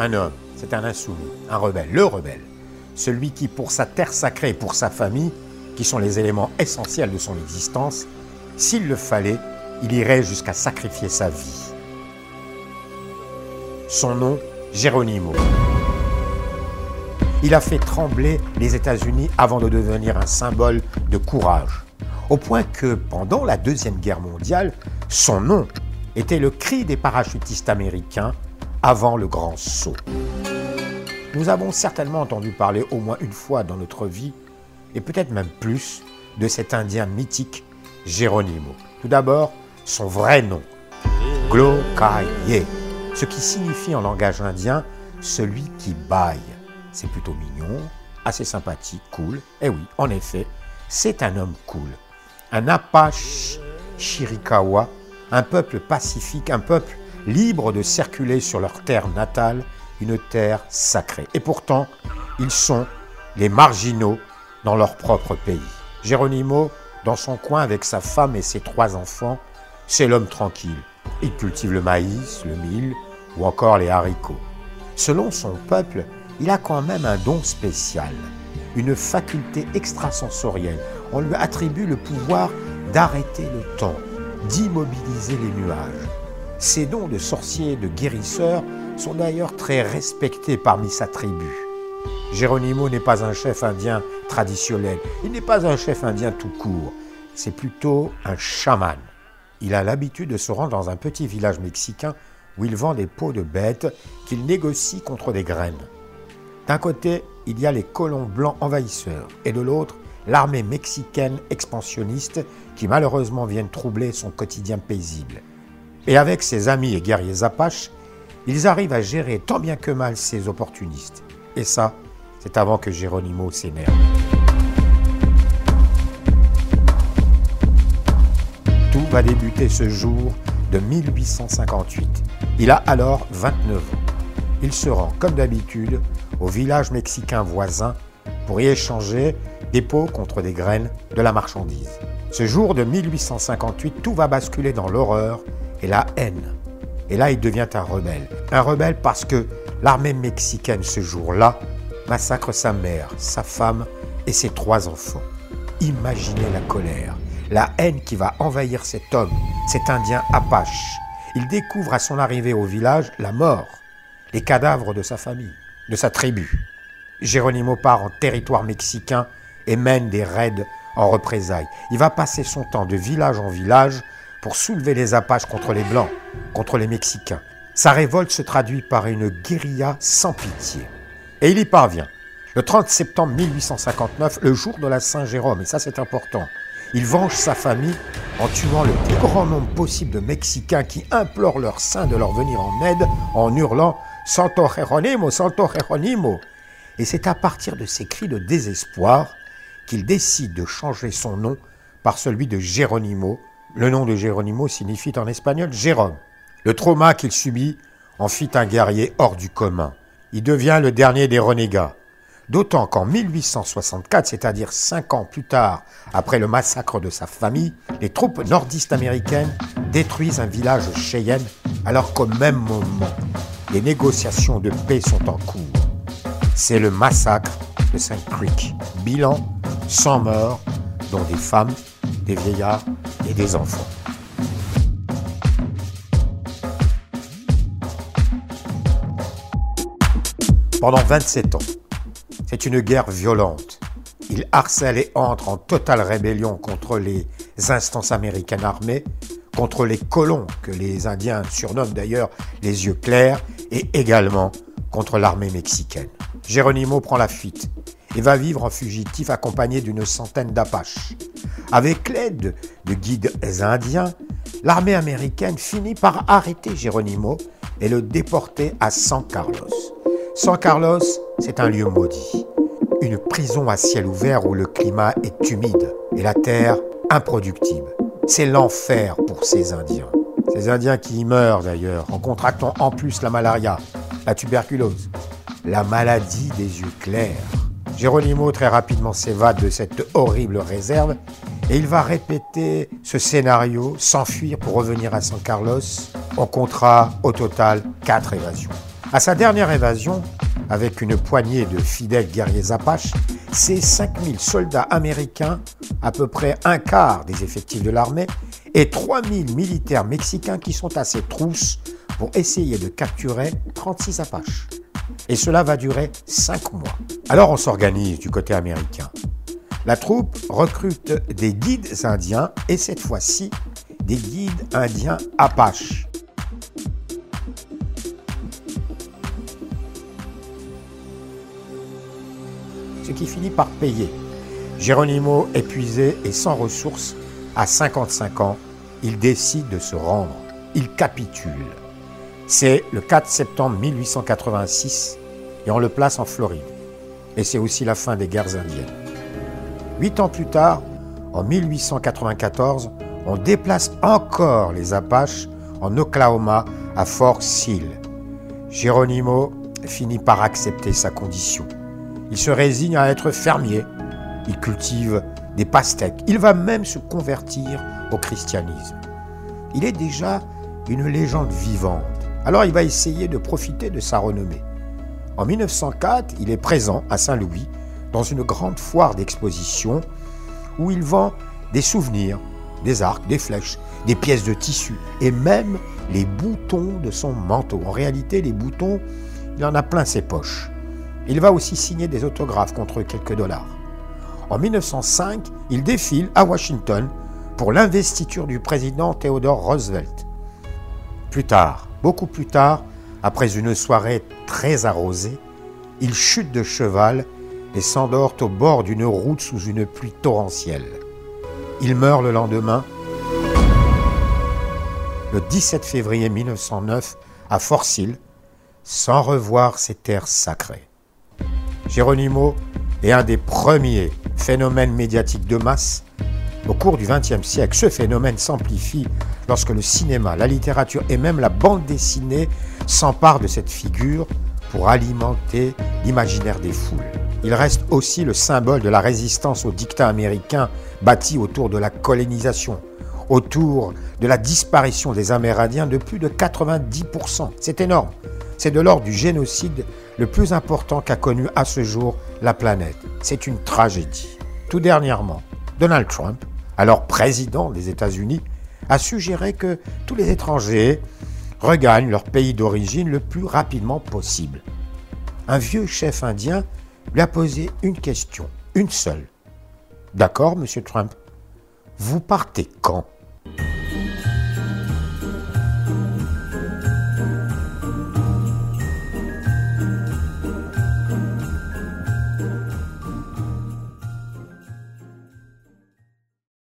Un homme, c'est un insoumis, un rebelle, le rebelle. Celui qui, pour sa terre sacrée et pour sa famille, qui sont les éléments essentiels de son existence, s'il le fallait, il irait jusqu'à sacrifier sa vie. Son nom, Geronimo. Il a fait trembler les États-Unis avant de devenir un symbole de courage. Au point que pendant la Deuxième Guerre mondiale, son nom était le cri des parachutistes américains avant le grand saut. Nous avons certainement entendu parler au moins une fois dans notre vie, et peut-être même plus, de cet Indien mythique Geronimo. Tout d'abord, son vrai nom, Glokaye, ce qui signifie en langage indien celui qui baille. C'est plutôt mignon, assez sympathique, cool. Et eh oui, en effet, c'est un homme cool. Un Apache Chiricahua, un peuple pacifique, un peuple libre de circuler sur leur terre natale, une terre sacrée. Et pourtant, ils sont les marginaux dans leur propre pays. Geronimo, dans son coin avec sa femme et ses trois enfants, c'est l'homme tranquille. Il cultive le maïs, le mil, ou encore les haricots. Selon son peuple, il a quand même un don spécial, une faculté extrasensorielle. On lui attribue le pouvoir d'arrêter le temps, d'immobiliser les nuages. Ses dons de sorcier et de guérisseur sont d'ailleurs très respectés parmi sa tribu. Geronimo n'est pas un chef indien traditionnel, il n'est pas un chef indien tout court, c'est plutôt un chaman. Il a l'habitude de se rendre dans un petit village mexicain où il vend des peaux de bêtes qu'il négocie contre des graines. D'un côté, il y a les colons blancs envahisseurs, et de l'autre, l'armée mexicaine expansionniste qui malheureusement viennent troubler son quotidien paisible. Et avec ses amis et guerriers apaches, ils arrivent à gérer tant bien que mal ces opportunistes. Et ça, c'est avant que Geronimo s'énerve. Tout va débuter ce jour de 1858. Il a alors 29 ans. Il se rend, comme d'habitude, au village mexicain voisin pour y échanger des pots contre des graines de la marchandise. Ce jour de 1858, tout va basculer dans l'horreur et la haine. Et là, il devient un rebelle. Un rebelle parce que l'armée mexicaine, ce jour-là, massacre sa mère, sa femme et ses trois enfants. Imaginez la colère, la haine qui va envahir cet homme, cet Indien Apache. Il découvre à son arrivée au village la mort, les cadavres de sa famille, de sa tribu. Géronimo part en territoire mexicain et mène des raids en représailles. Il va passer son temps de village en village pour soulever les Apaches contre les Blancs, contre les Mexicains. Sa révolte se traduit par une guérilla sans pitié. Et il y parvient. Le 30 septembre 1859, le jour de la Saint-Jérôme, et ça c'est important, il venge sa famille en tuant le plus grand nombre possible de Mexicains qui implorent leur saint de leur venir en aide en hurlant Santo Jeronimo, Santo Jeronimo. Et c'est à partir de ces cris de désespoir qu'il décide de changer son nom par celui de Geronimo. Le nom de Geronimo signifie en espagnol Jérôme. Le trauma qu'il subit en fit un guerrier hors du commun. Il devient le dernier des renégats. D'autant qu'en 1864, c'est-à-dire cinq ans plus tard, après le massacre de sa famille, les troupes nordistes américaines détruisent un village Cheyenne, alors qu'au même moment, les négociations de paix sont en cours. C'est le massacre de Saint Creek. Bilan 100 morts, dont des femmes, des vieillards et des enfants. Pendant 27 ans, c'est une guerre violente. Il harcèle et entre en totale rébellion contre les instances américaines armées, contre les colons, que les Indiens surnomment d'ailleurs les yeux clairs, et également contre l'armée mexicaine. Geronimo prend la fuite et va vivre en fugitif accompagné d'une centaine d'Apaches. Avec l'aide de guides indiens, l'armée américaine finit par arrêter Geronimo et le déporter à San Carlos. San Carlos, c'est un lieu maudit. Une prison à ciel ouvert où le climat est humide et la terre improductible. C'est l'enfer pour ces Indiens. Ces Indiens qui y meurent d'ailleurs en contractant en plus la malaria, la tuberculose, la maladie des yeux clairs. Geronimo très rapidement s'évade de cette horrible réserve et il va répéter ce scénario, s'enfuir pour revenir à San Carlos. On comptera au total quatre évasions. À sa dernière évasion, avec une poignée de fidèles guerriers apaches, ces 5000 soldats américains, à peu près un quart des effectifs de l'armée, et 3000 militaires mexicains qui sont à ses trousses pour essayer de capturer 36 apaches. Et cela va durer 5 mois. Alors on s'organise du côté américain. La troupe recrute des guides indiens et cette fois-ci des guides indiens apaches. Ce qui finit par payer. Geronimo, épuisé et sans ressources, à 55 ans, il décide de se rendre. Il capitule. C'est le 4 septembre 1886 et on le place en Floride. Et c'est aussi la fin des guerres indiennes. Huit ans plus tard, en 1894, on déplace encore les Apaches en Oklahoma à Fort Sill. Geronimo finit par accepter sa condition. Il se résigne à être fermier. Il cultive des pastèques. Il va même se convertir au christianisme. Il est déjà une légende vivante. Alors il va essayer de profiter de sa renommée. En 1904, il est présent à Saint-Louis dans une grande foire d'exposition où il vend des souvenirs, des arcs, des flèches, des pièces de tissu et même les boutons de son manteau. En réalité, les boutons, il en a plein ses poches. Il va aussi signer des autographes contre quelques dollars. En 1905, il défile à Washington pour l'investiture du président Theodore Roosevelt. Plus tard, beaucoup plus tard, après une soirée très arrosée, il chute de cheval et s'endort au bord d'une route sous une pluie torrentielle. Il meurt le lendemain, le 17 février 1909, à Fort Sill, sans revoir ses terres sacrées. Geronimo est un des premiers phénomènes médiatiques de masse au cours du XXe siècle. Ce phénomène s'amplifie lorsque le cinéma, la littérature et même la bande dessinée s'emparent de cette figure pour alimenter l'imaginaire des foules. Il reste aussi le symbole de la résistance au dictat américain bâti autour de la colonisation, autour de la disparition des Amérindiens de plus de 90%. C'est énorme. C'est de l'ordre du génocide le plus important qu'a connu à ce jour la planète. C'est une tragédie. Tout dernièrement, Donald Trump, alors président des États-Unis, a suggéré que tous les étrangers regagnent leur pays d'origine le plus rapidement possible. Un vieux chef indien lui a posé une question, une seule. D'accord, monsieur Trump? Vous partez quand?